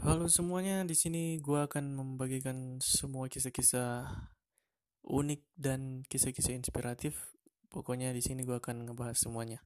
Halo semuanya, di sini gue akan membagikan semua kisah-kisah unik dan kisah-kisah inspiratif. Pokoknya di sini gue akan ngebahas semuanya.